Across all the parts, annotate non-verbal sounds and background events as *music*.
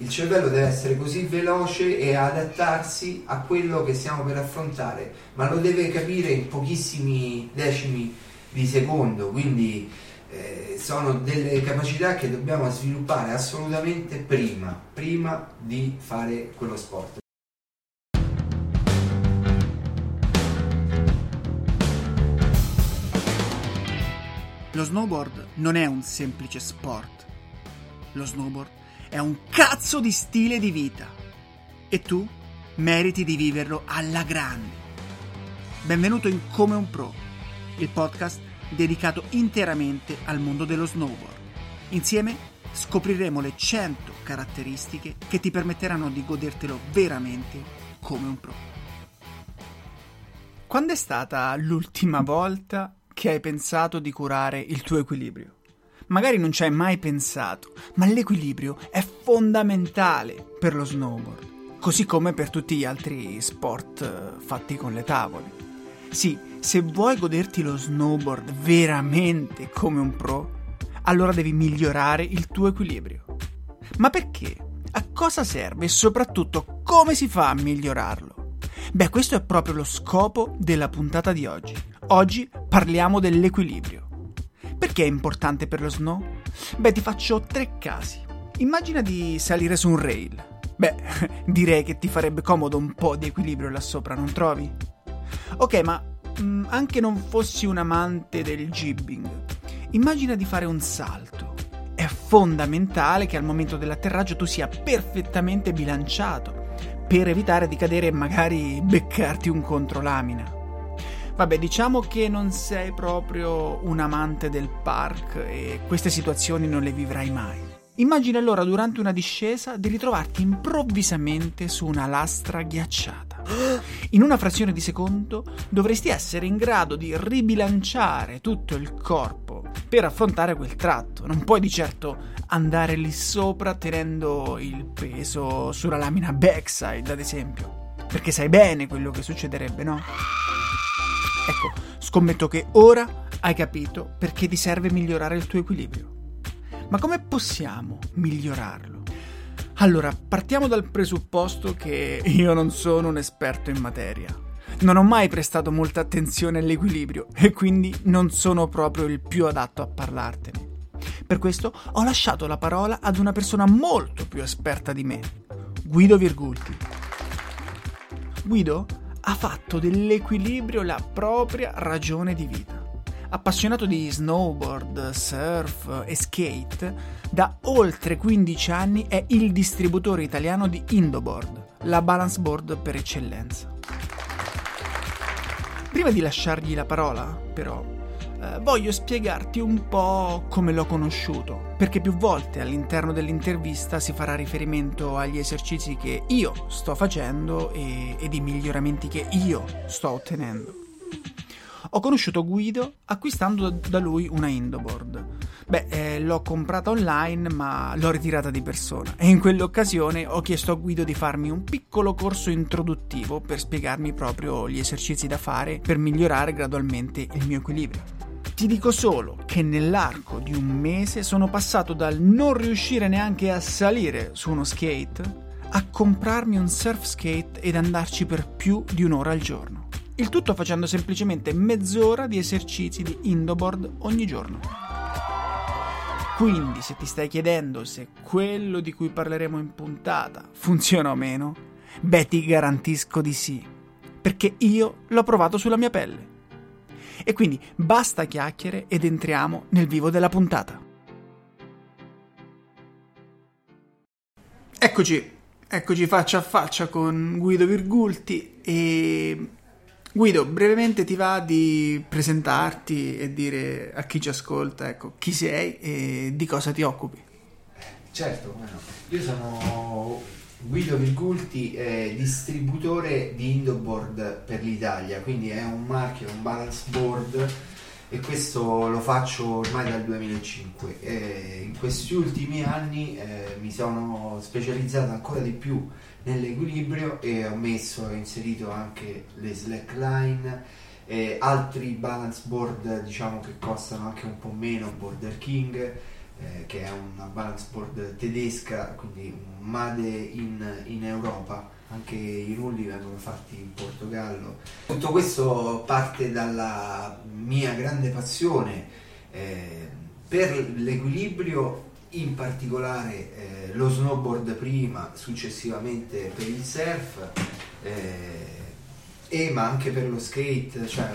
il cervello deve essere così veloce e adattarsi a quello che stiamo per affrontare, ma lo deve capire in pochissimi decimi di secondo, quindi eh, sono delle capacità che dobbiamo sviluppare assolutamente prima, prima di fare quello sport. Lo snowboard non è un semplice sport. Lo snowboard è un cazzo di stile di vita. E tu meriti di viverlo alla grande. Benvenuto in Come un Pro, il podcast dedicato interamente al mondo dello snowboard. Insieme scopriremo le 100 caratteristiche che ti permetteranno di godertelo veramente come un pro. Quando è stata l'ultima volta che hai pensato di curare il tuo equilibrio? Magari non ci hai mai pensato, ma l'equilibrio è fondamentale per lo snowboard, così come per tutti gli altri sport eh, fatti con le tavole. Sì, se vuoi goderti lo snowboard veramente come un pro, allora devi migliorare il tuo equilibrio. Ma perché? A cosa serve e soprattutto come si fa a migliorarlo? Beh, questo è proprio lo scopo della puntata di oggi. Oggi parliamo dell'equilibrio. Perché è importante per lo snow? Beh, ti faccio tre casi. Immagina di salire su un rail. Beh, *laughs* direi che ti farebbe comodo un po' di equilibrio là sopra, non trovi? Ok, ma mh, mm, anche non fossi un amante del jibbing, immagina di fare un salto. È fondamentale che al momento dell'atterraggio tu sia perfettamente bilanciato per evitare di cadere e magari beccarti un controlamina. Vabbè, diciamo che non sei proprio un amante del park e queste situazioni non le vivrai mai. Immagina allora durante una discesa di ritrovarti improvvisamente su una lastra ghiacciata. *gasps* In una frazione di secondo dovresti essere in grado di ribilanciare tutto il corpo per affrontare quel tratto. Non puoi di certo andare lì sopra tenendo il peso sulla lamina backside, ad esempio. Perché sai bene quello che succederebbe, no? Ecco, scommetto che ora hai capito perché ti serve migliorare il tuo equilibrio. Ma come possiamo migliorarlo? Allora, partiamo dal presupposto che io non sono un esperto in materia. Non ho mai prestato molta attenzione all'equilibrio e quindi non sono proprio il più adatto a parlartene. Per questo ho lasciato la parola ad una persona molto più esperta di me, Guido Virgulti. Guido ha fatto dell'equilibrio la propria ragione di vita. Appassionato di snowboard, surf e skate, da oltre 15 anni è il distributore italiano di Indoboard, la balance board per eccellenza. Prima di lasciargli la parola, però, eh, voglio spiegarti un po' come l'ho conosciuto, perché più volte all'interno dell'intervista si farà riferimento agli esercizi che io sto facendo e, ed i miglioramenti che io sto ottenendo. Ho conosciuto Guido acquistando da lui una Indoboard. Beh, eh, l'ho comprata online ma l'ho ritirata di persona e in quell'occasione ho chiesto a Guido di farmi un piccolo corso introduttivo per spiegarmi proprio gli esercizi da fare per migliorare gradualmente il mio equilibrio. Ti dico solo che nell'arco di un mese sono passato dal non riuscire neanche a salire su uno skate a comprarmi un surf skate ed andarci per più di un'ora al giorno. Il tutto facendo semplicemente mezz'ora di esercizi di indoboard ogni giorno. Quindi se ti stai chiedendo se quello di cui parleremo in puntata funziona o meno, beh ti garantisco di sì, perché io l'ho provato sulla mia pelle. E quindi basta chiacchiere ed entriamo nel vivo della puntata. Eccoci, eccoci faccia a faccia con Guido Virgulti e Guido, brevemente ti va di presentarti e dire a chi ci ascolta ecco, chi sei e di cosa ti occupi? Certo, bueno, io sono Guido Virgulti è distributore di Indoboard per l'Italia, quindi è un marchio, un balance board e questo lo faccio ormai dal 2005. E in questi ultimi anni eh, mi sono specializzato ancora di più nell'equilibrio e ho messo ho inserito anche le slackline e altri balance board diciamo che costano anche un po' meno, Border King eh, che è una balance board tedesca, quindi un made in, in Europa, anche i rulli vengono fatti in Portogallo. Tutto questo parte dalla mia grande passione eh, per l'equilibrio, in particolare eh, lo snowboard prima, successivamente per il surf, eh, e ma anche per lo skate, cioè,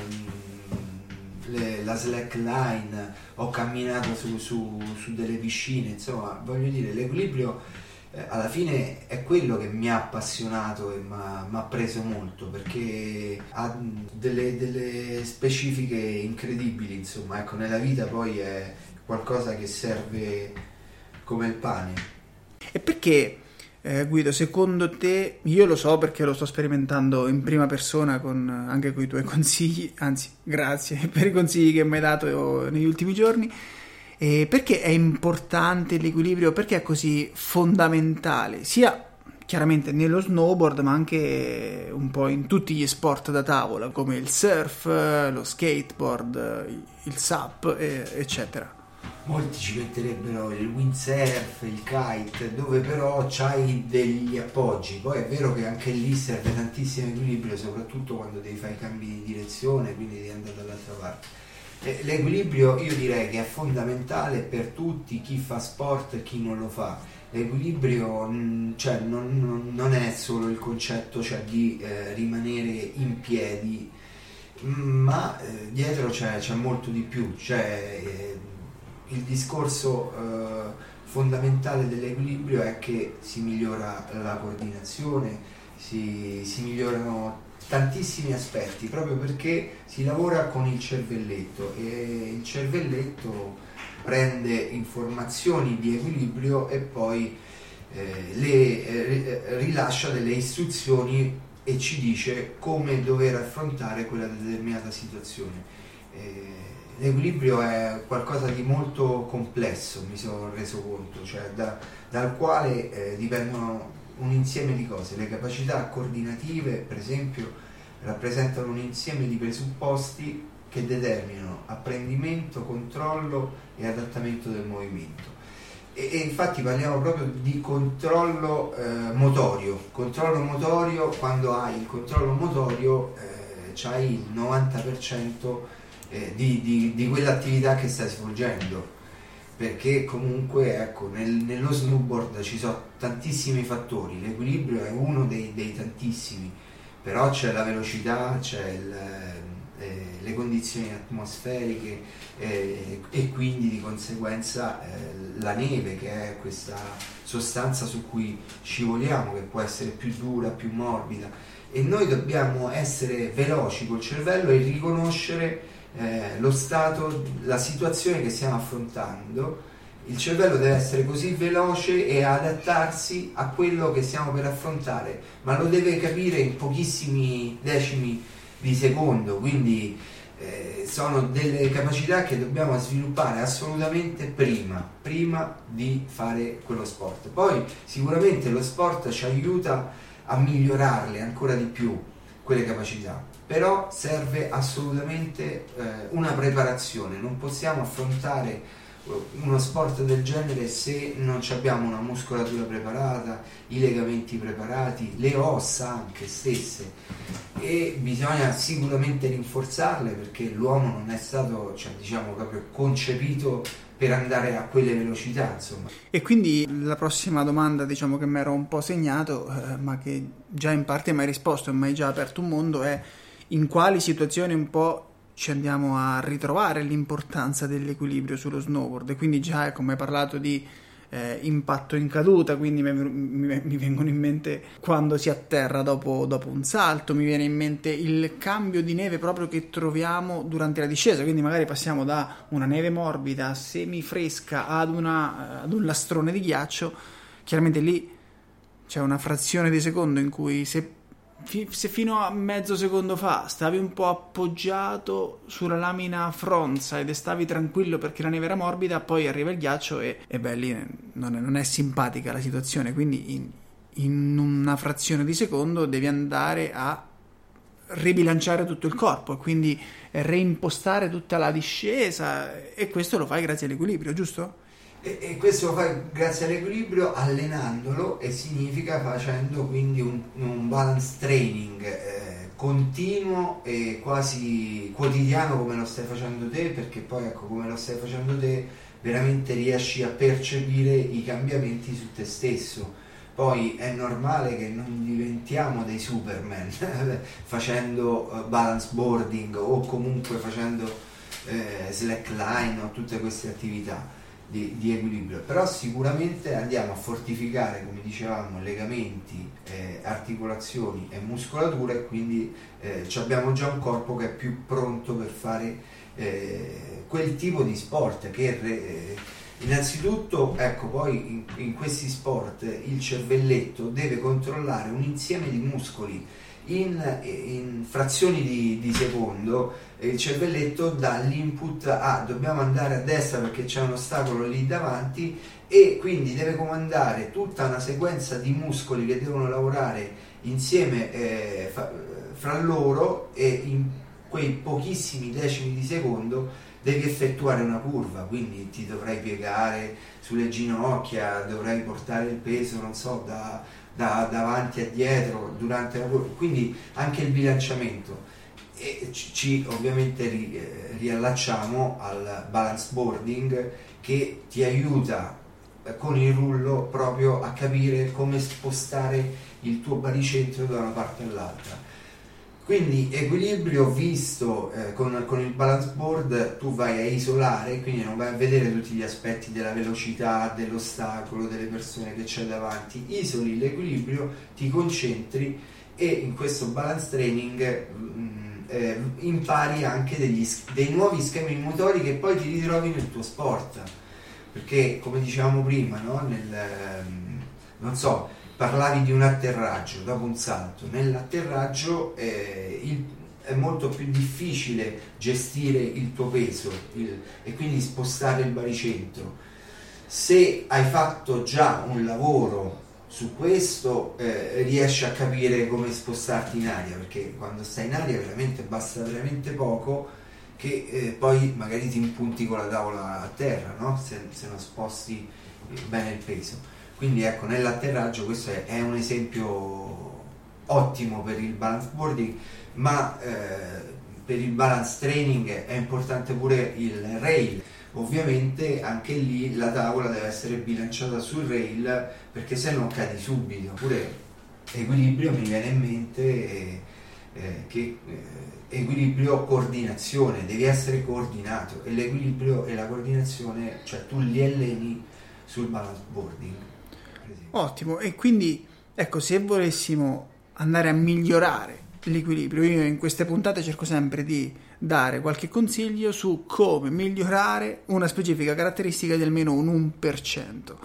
le, la slackline, ho camminato su, su, su, delle piscine, insomma, voglio dire, l'equilibrio eh, alla fine è quello che mi ha appassionato e mi ha preso molto perché ha delle, delle, specifiche incredibili, insomma, ecco, nella vita poi è qualcosa che serve come il pane. E perché eh, Guido, secondo te, io lo so perché lo sto sperimentando in prima persona con, anche con i tuoi *laughs* consigli, anzi grazie *laughs* per i consigli che mi hai dato negli ultimi giorni, eh, perché è importante l'equilibrio, perché è così fondamentale, sia chiaramente nello snowboard ma anche un po' in tutti gli sport da tavola come il surf, lo skateboard, il SUP, eccetera molti ci metterebbero il windsurf, il kite, dove però c'hai degli appoggi. Poi è vero che anche lì serve tantissimo equilibrio, soprattutto quando devi fare i cambi di direzione, quindi devi andare dall'altra parte. L'equilibrio io direi che è fondamentale per tutti, chi fa sport e chi non lo fa. L'equilibrio mm, cioè, non, non, è solo il concetto cioè, di eh, rimanere in piedi, ma eh, dietro c'è, c'è, molto di più. Cioè, eh, il discorso eh, fondamentale dell'equilibrio è che si migliora la coordinazione, si, si migliorano tantissimi aspetti proprio perché si lavora con il cervelletto e il cervelletto prende informazioni di equilibrio e poi eh, le eh, rilascia delle istruzioni e ci dice come dover affrontare quella determinata situazione. Eh, l'equilibrio è qualcosa di molto complesso, mi sono reso conto, cioè da, dal quale eh, dipendono un insieme di cose. Le capacità coordinative, per esempio, rappresentano un insieme di presupposti che determinano apprendimento, controllo e adattamento del movimento. E, e infatti parliamo proprio di controllo eh, motorio. Controllo motorio, quando hai il controllo motorio, eh, c'hai il 90% eh, di, di, di, quell'attività che stai svolgendo. Perché comunque ecco, nel, nello snowboard ci sono tantissimi fattori, l'equilibrio è uno dei, dei tantissimi, però c'è la velocità, c'è il, eh, le condizioni atmosferiche eh, e quindi di conseguenza eh, la neve che è questa sostanza su cui scivoliamo che può essere più dura, più morbida. E noi dobbiamo essere veloci col cervello e riconoscere eh, lo stato, la situazione che stiamo affrontando, il cervello deve essere così veloce e adattarsi a quello che stiamo per affrontare, ma lo deve capire in pochissimi decimi di secondo, quindi eh, sono delle capacità che dobbiamo sviluppare assolutamente prima, prima di fare quello sport. Poi sicuramente lo sport ci aiuta a migliorarle ancora di più quelle capacità, però serve assolutamente eh, una preparazione, non possiamo affrontare eh, uno sport del genere se non abbiamo una muscolatura preparata, i legamenti preparati, le ossa anche stesse e bisogna sicuramente rinforzarle perché l'uomo non è stato cioè, diciamo proprio concepito per andare a quelle velocità insomma. E quindi la prossima domanda diciamo che mi ero un po' segnato eh, ma che già in parte mi hai risposto e mi hai già aperto un mondo è in quali situazioni un po' ci andiamo a ritrovare l'importanza dell'equilibrio sullo snowboard. E quindi già, come hai parlato di eh, impatto in caduta, quindi mi, mi, mi, vengono in mente quando si atterra dopo, dopo, un salto, mi viene in mente il cambio di neve proprio che troviamo durante la discesa, quindi magari passiamo da una neve morbida, semifresca, ad, una, ad un lastrone di ghiaccio, chiaramente lì c'è una frazione di secondo in cui se se fino a mezzo secondo fa stavi un po' appoggiato sulla lamina frontside e stavi tranquillo perché la neve era morbida, poi arriva il ghiaccio e, e beh, lì non è, non è, simpatica la situazione. Quindi in, in una frazione di secondo devi andare a ribilanciare tutto il corpo e quindi reimpostare tutta la discesa e questo lo fai grazie all'equilibrio, giusto? E, e, questo lo fai grazie all'equilibrio allenandolo e significa facendo quindi un, un balance training eh, continuo e quasi quotidiano come lo stai facendo te perché poi ecco come lo stai facendo te veramente riesci a percepire i cambiamenti su te stesso. Poi è normale che non diventiamo dei superman *laughs* facendo uh, balance boarding o comunque facendo eh, slackline o tutte queste attività di, di, equilibrio, però sicuramente andiamo a fortificare, come dicevamo, legamenti, eh, articolazioni e muscolatura e quindi eh, abbiamo già un corpo che è più pronto per fare eh, quel tipo di sport che eh, Innanzitutto, ecco, poi in, in, questi sport il cervelletto deve controllare un insieme di muscoli in, in frazioni di, di, secondo. Il cervelletto dà l'input a dobbiamo andare a destra perché c'è un ostacolo lì davanti e quindi deve comandare tutta una sequenza di muscoli che devono lavorare insieme eh, fra, fra loro e in quei pochissimi decimi di secondo devi effettuare una curva, quindi ti dovrai piegare sulle ginocchia, dovrai portare il peso, non so, da, da davanti a dietro durante la curva, quindi anche il bilanciamento. E ci ovviamente ri, eh, riallacciamo al balance boarding che ti aiuta eh, con il rullo proprio a capire come spostare il tuo baricentro da una parte all'altra quindi equilibrio visto eh, con, con, il balance board tu vai a isolare, quindi non vai a vedere tutti gli aspetti della velocità, dell'ostacolo, delle persone che c'è davanti, isoli l'equilibrio, ti concentri e in questo balance training mh, mm, eh, impari anche degli, dei nuovi schemi motori che poi ti ritrovi nel tuo sport. Perché come dicevamo prima, no? Nel, ehm, non so, parlavi di un atterraggio dopo un salto, nell'atterraggio eh, il, è molto più difficile gestire il tuo peso il, e quindi spostare il baricentro. Se hai fatto già un lavoro su questo eh, riesci a capire come spostarti in aria perché quando stai in aria veramente basta veramente poco che eh, poi magari ti impunti con la tavola a terra no? se, se non sposti bene il peso quindi ecco, nell'atterraggio questo è, è un esempio ottimo per il balance boarding, ma eh, per il balance training è importante pure il rail. Ovviamente anche lì la tavola deve essere bilanciata sul rail perché se no cadi subito. Oppure equilibrio mi viene in mente eh, eh, che eh, equilibrio coordinazione, devi essere coordinato e l'equilibrio e la coordinazione, cioè tu li alleni sul balance boarding. Ottimo, e quindi ecco, se volessimo andare a migliorare l'equilibrio, io in queste puntate cerco sempre di dare qualche consiglio su come migliorare una specifica caratteristica di almeno un 1%.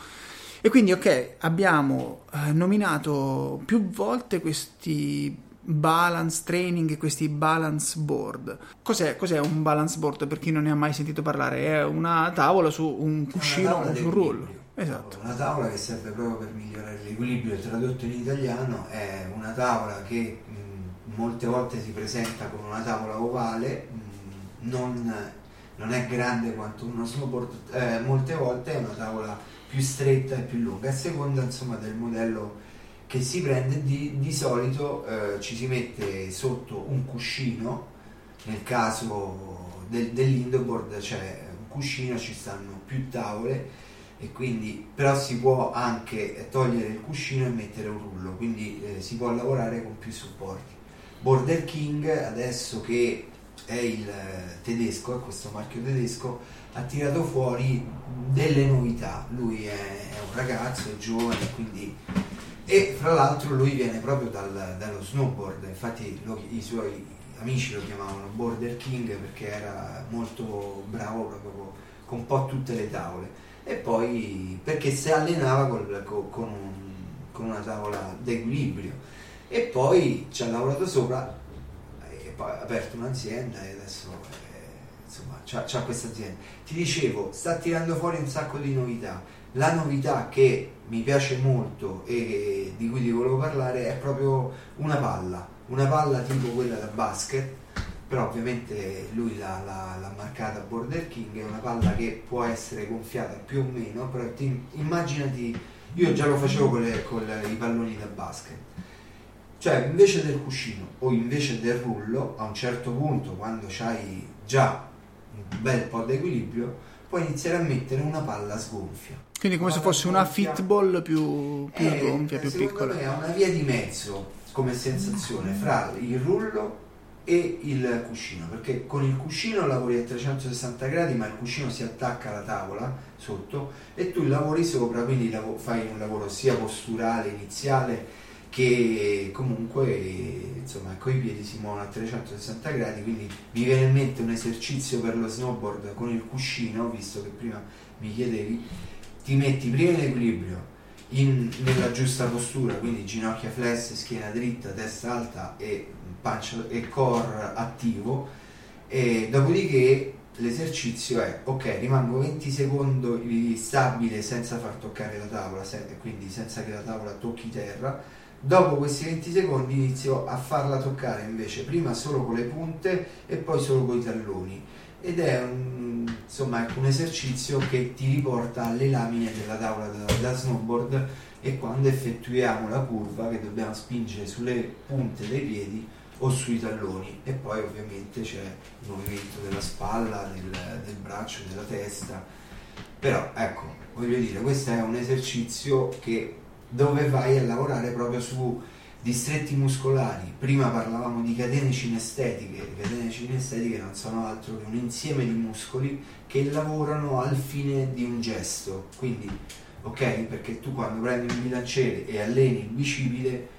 E quindi, ok, abbiamo eh, nominato più volte questi balance training e questi balance board. Cos'è, cos'è, un balance board per chi non ne ha mai sentito parlare? È una tavola su un cuscino o su un rullo. Esatto. Una tavola che serve proprio per migliorare l'equilibrio, tradotto in italiano, è una tavola che mh, molte volte si presenta come una tavola ovale, mh, non, non, è grande quanto uno snowboard, eh, molte volte è una tavola più stretta e più lunga, a seconda insomma del modello che si prende, di, di solito eh, ci si mette sotto un cuscino, nel caso del, dell'indoboard c'è un cuscino, ci stanno più tavole e quindi però si può anche togliere il cuscino e mettere un rullo quindi eh, si può lavorare con più supporti. Border King adesso che è il eh, tedesco è questo marchio tedesco ha tirato fuori delle novità. Lui è, è un ragazzo è giovane quindi e fra l'altro lui viene proprio dal, dallo snowboard. Infatti lo, i suoi amici lo chiamavano Border King perché era molto bravo proprio con un po' tutte le tavole e poi perché si allenava con, un, con, una tavola d'equilibrio. E poi ci ha lavorato sopra e poi ha aperto un'azienda e adesso eh, insomma c'ha, questa azienda. Ti dicevo sta tirando fuori un sacco di novità. La novità che mi piace molto e di cui ti volevo parlare è proprio una palla. Una palla tipo quella da basket però ovviamente lui l'ha, l'ha, l'ha, marcata Border King, è una palla che può essere gonfiata più o meno, però ti, immaginati, io già lo facevo con, le, con le, i palloni da basket, cioè invece del cuscino o invece del rullo, a un certo punto quando hai già un bel po' di equilibrio, puoi iniziare a mettere una palla sgonfia. Quindi come se fosse una fitball più, più eh, gonfia, più piccola. Me è una via di mezzo come sensazione fra il rullo e il cuscino, perché con il cuscino lavori a 360 gradi, ma il cuscino si attacca alla tavola sotto e tu lavori sopra, quindi fai un lavoro sia posturale iniziale che comunque insomma coi piedi si muovono a 360 gradi, quindi mi viene in mente un esercizio per lo snowboard con il cuscino, visto che prima mi chiedevi, ti metti prima in equilibrio in, nella giusta postura, quindi ginocchia flesse, schiena dritta, testa alta e pancia e core attivo e dopodiché l'esercizio è ok rimango 20 secondi stabile senza far toccare la tavola quindi senza che la tavola tocchi terra. Dopo questi 20 secondi inizio a farla toccare invece prima solo con le punte e poi solo con i talloni. Ed è un, insomma, ecco, un esercizio che ti riporta alle lamine della tavola da, da snowboard e quando effettuiamo la curva che dobbiamo spingere sulle punte dei piedi o sui talloni e poi ovviamente c'è il movimento della spalla, del, del braccio, della testa. Però ecco, voglio dire, questo è un esercizio che, dove vai a lavorare proprio su distretti muscolari. Prima parlavamo di catene cinestetiche, le catene cinestetiche non sono altro che un insieme di muscoli che lavorano al fine di un gesto. Quindi, ok, perché tu quando prendi un bilanciere e alleni il bicipite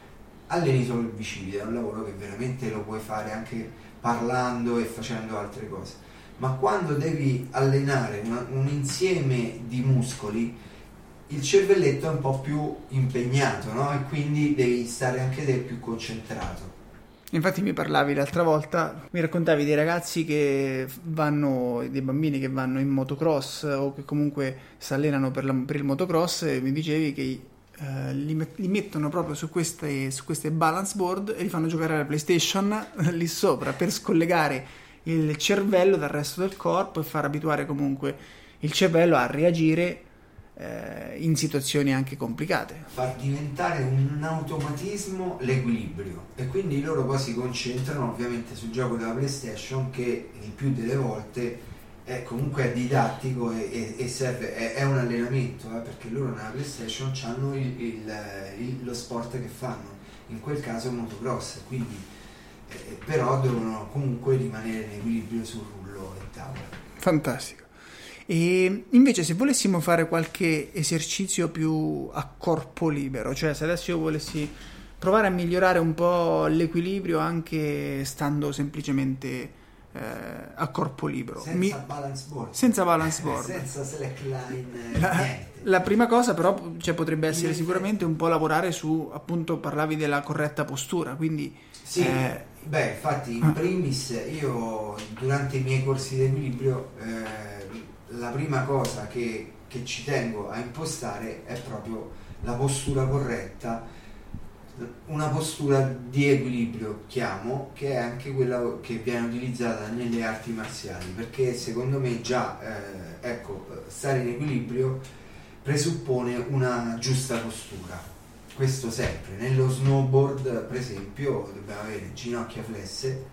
alleni solo il bicipite, è un lavoro che veramente lo puoi fare anche parlando e facendo altre cose. Ma quando devi allenare una, un insieme di muscoli, il cervelletto è un po' più impegnato, no? E quindi devi stare anche te più concentrato. Infatti mi parlavi l'altra volta, mi raccontavi dei ragazzi che vanno, dei bambini che vanno in motocross o che comunque si allenano per, la, per il motocross e mi dicevi che eh, li, met- li, mettono proprio su queste, su queste, balance board e li fanno giocare alla PlayStation *laughs* lì sopra per scollegare il cervello dal resto del corpo e far abituare comunque il cervello a reagire eh, in situazioni anche complicate. Far diventare un automatismo l'equilibrio e quindi loro poi si concentrano ovviamente sul gioco della PlayStation che il più delle volte è comunque didattico e, e, e serve, è, è, un allenamento eh, perché loro nella PlayStation hanno il, il, il, lo sport che fanno, in quel caso è motocross, quindi eh, però devono comunque rimanere in equilibrio sul rullo e tavola. Fantastico. E invece se volessimo fare qualche esercizio più a corpo libero, cioè se adesso io volessi provare a migliorare un po' l'equilibrio anche stando semplicemente eh, a corpo libero. Senza Mi... balance board. Senza *laughs* balance board. senza slackline. La, la, prima cosa però cioè, potrebbe essere sicuramente un po' lavorare su, appunto parlavi della corretta postura, quindi... Sì, eh... beh infatti in ah. primis io durante i miei corsi di equilibrio eh, la prima cosa che, che ci tengo a impostare è proprio la postura corretta una postura di equilibrio, chiamo, che è anche quella che viene utilizzata nelle arti marziali, perché secondo me già eh, ecco, stare in equilibrio presuppone una giusta postura. Questo sempre. Nello snowboard, per esempio, dobbiamo avere ginocchia flesse,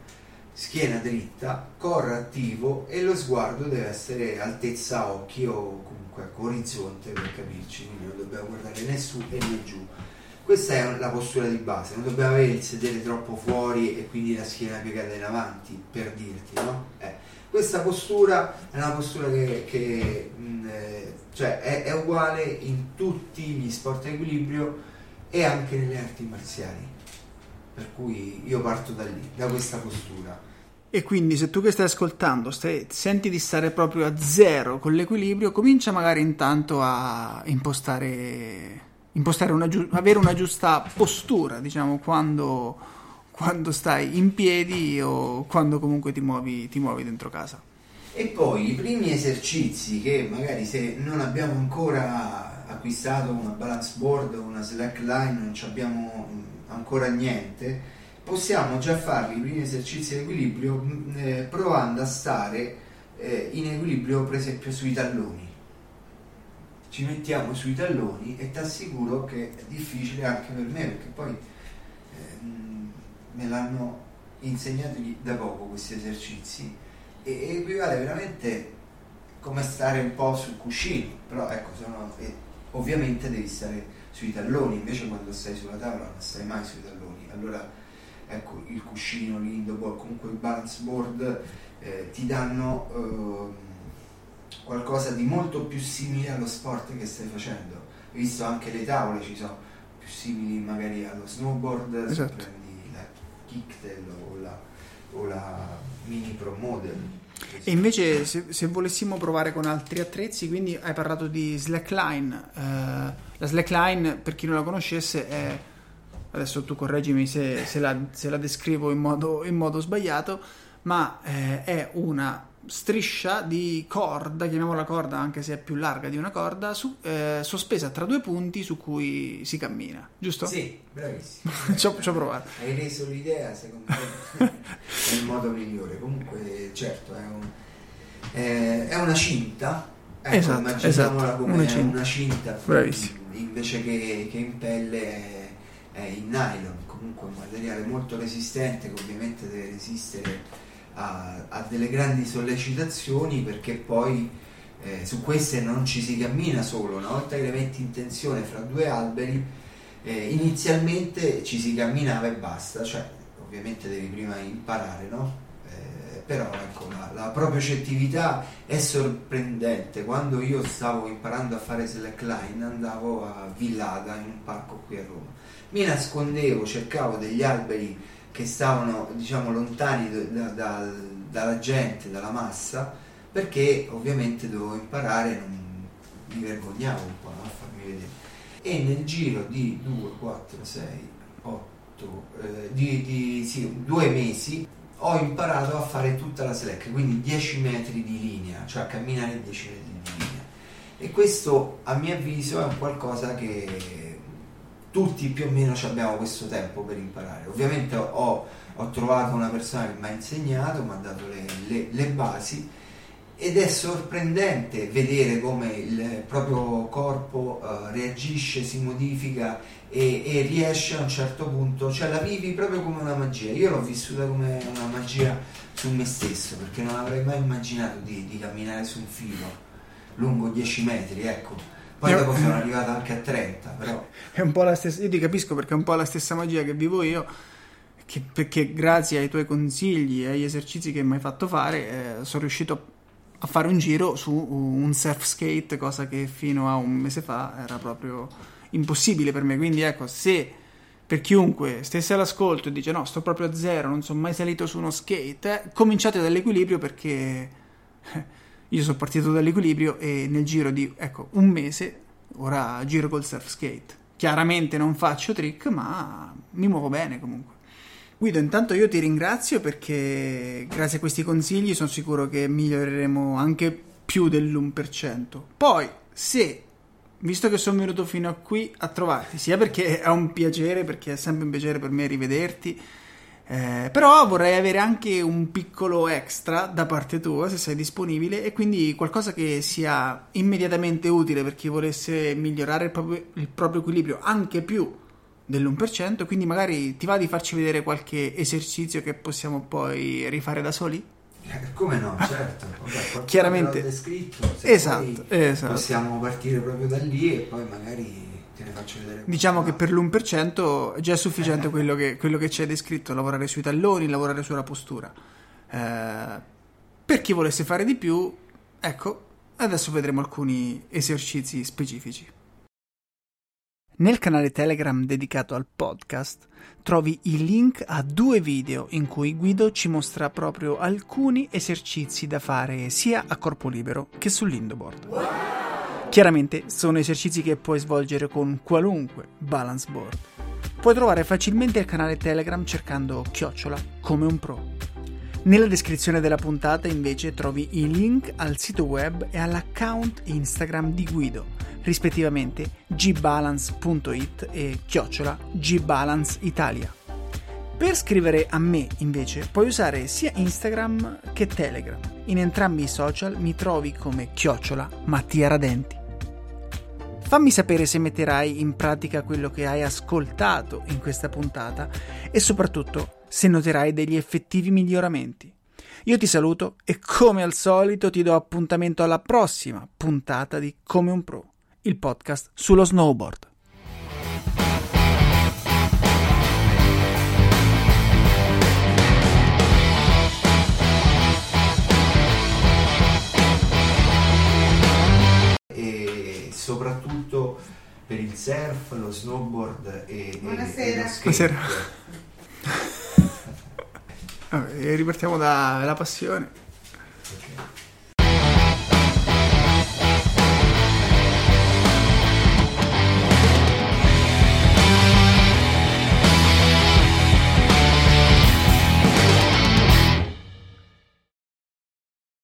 schiena dritta, core attivo e lo sguardo deve essere altezza occhi o comunque ecco, orizzonte per capirci, quindi non dobbiamo guardare né su né giù questa è la postura di base, non dobbiamo avere il sedere troppo fuori e quindi la schiena piegata in avanti, per dirti, no? Eh. Questa postura è una postura che, che mh, mm, eh, cioè è, è, uguale in tutti gli sport a equilibrio e anche nelle arti marziali. Per cui io parto da lì, da questa postura. E quindi se tu che stai ascoltando stai, senti di stare proprio a zero con l'equilibrio, comincia magari intanto a impostare impostare una, avere una giusta postura, diciamo, quando, quando, stai in piedi o quando comunque ti muovi, ti muovi dentro casa. E poi i primi esercizi che magari se non abbiamo ancora acquistato una balance board o una slack line, non abbiamo ancora niente, possiamo già fare i primi esercizi di equilibrio eh, provando a stare eh, in equilibrio per esempio sui talloni. Ci mettiamo sui talloni e ti assicuro che è difficile anche per me perché poi ehm, me l'hanno insegnato da poco questi esercizi e equivale veramente come stare un po' sul cuscino, però ecco, sono, eh, ovviamente devi stare sui talloni, invece quando stai sulla tavola non stai mai sui talloni, allora ecco il cuscino, l'indoboard, comunque il balance board eh, ti danno eh, qualcosa di molto più simile allo sport che stai facendo. Hai visto anche le tavole ci sono più simili magari allo snowboard, esatto. prendi la kicktail o la, o la mini pro model. E invece se, se, volessimo provare con altri attrezzi, quindi hai parlato di slackline. Uh, la slackline, per chi non la conoscesse, è adesso tu correggimi se, se, la, se la, descrivo in modo, in modo sbagliato, ma eh, è una striscia di corda, chiamiamola corda anche se è più larga di una corda, su, eh, sospesa tra due punti su cui si cammina, giusto? Sì, bravissimo. *laughs* ci ho provato. Hai reso l'idea, secondo me, nel modo migliore. Comunque, certo, è, un, è, è una cinta. Ecco, esatto, esatto. come una cinta. una cinta. Bravissimo. Invece che, che in pelle è in nylon, comunque un materiale molto resistente che ovviamente deve resistere a, a delle grandi sollecitazioni perché poi eh, su queste non ci si cammina solo, una volta che le metti in tensione fra due alberi eh, inizialmente ci si camminava e basta, cioè ovviamente devi prima imparare, no? Eh, però ecco, la, la propriocettività è sorprendente. Quando io stavo imparando a fare slackline andavo a Villada in un parco qui a Roma mi nascondevo, cercavo degli alberi che stavano diciamo lontani da, da, dalla gente, dalla massa, perché ovviamente dovevo imparare, non mi vergognavo un po' a farmi vedere. E nel giro di 2, 4, 6, 8, eh, di, di sì, due mesi ho imparato a fare tutta la slack, quindi 10 metri di linea, cioè a camminare 10 metri di linea. E questo a mio avviso è un qualcosa che tutti più o meno abbiamo questo tempo per imparare. Ovviamente ho, ho trovato una persona che mi ha insegnato, mi ha dato le, le, le, basi ed è sorprendente vedere come il proprio corpo uh, reagisce, si modifica e, e, riesce a un certo punto, cioè la vivi proprio come una magia. Io l'ho vissuta come una magia su me stesso perché non avrei mai immaginato di, di camminare su un filo lungo 10 metri, ecco poi dopo sono arrivato anche a 30, però... È un po' la stessa... Io ti capisco perché è un po' la stessa magia che vivo io, che, perché grazie ai tuoi consigli e agli esercizi che mi hai fatto fare eh, sono riuscito a fare un giro su un surf skate, cosa che fino a un mese fa era proprio impossibile per me. Quindi ecco, se per chiunque stesse all'ascolto e dice no, sto proprio a zero, non sono mai salito su uno skate, eh, cominciate dall'equilibrio perché io sono partito dall'equilibrio e nel giro di ecco, un mese ora giro col surf skate. Chiaramente non faccio trick, ma mi muovo bene comunque. Guido, intanto io ti ringrazio perché grazie a questi consigli sono sicuro che miglioreremo anche più dell'1%. Poi, se, visto che sono venuto fino a qui a trovarti, sia perché è un piacere, perché è sempre un piacere per me rivederti, eh, però vorrei avere anche un piccolo extra da parte tua se sei disponibile e quindi qualcosa che sia immediatamente utile per chi volesse migliorare il proprio, il proprio equilibrio anche più dell'1%, quindi magari ti va di farci vedere qualche esercizio che possiamo poi rifare da soli? Eh, come no, *laughs* certo. Vabbè, Chiaramente. Descritto, esatto, esatto. Possiamo partire proprio da lì e poi magari te ne faccio vedere. Diciamo che per l'1% è già sufficiente quello che, quello che hai descritto, lavorare sui talloni, lavorare sulla postura. Eh, per chi volesse fare di più, ecco, adesso vedremo alcuni esercizi specifici. Nel canale Telegram dedicato al podcast trovi i link a due video in cui Guido ci mostra proprio alcuni esercizi da fare sia a corpo libero che sull'indoboard. Wow! Chiaramente sono esercizi che puoi svolgere con qualunque balance board. Puoi trovare facilmente il canale Telegram cercando chiocciola come un pro. Nella descrizione della puntata invece trovi i link al sito web e all'account Instagram di Guido, rispettivamente gbalance.it e chiocciola gbalance Italia. Per scrivere a me, invece, puoi usare sia Instagram che Telegram. In entrambi i social mi trovi come chiocciola Mattia Radenti. Fammi sapere se metterai in pratica quello che hai ascoltato in questa puntata e soprattutto se noterai degli effettivi miglioramenti. Io ti saluto e come al solito ti do appuntamento alla prossima puntata di Come un Pro, il podcast sullo snowboard. Soprattutto per il surf, lo snowboard e, e- Buonasera. e lo skate. Buonasera. *laughs* Vabbè, ripartiamo dalla passione. Ok.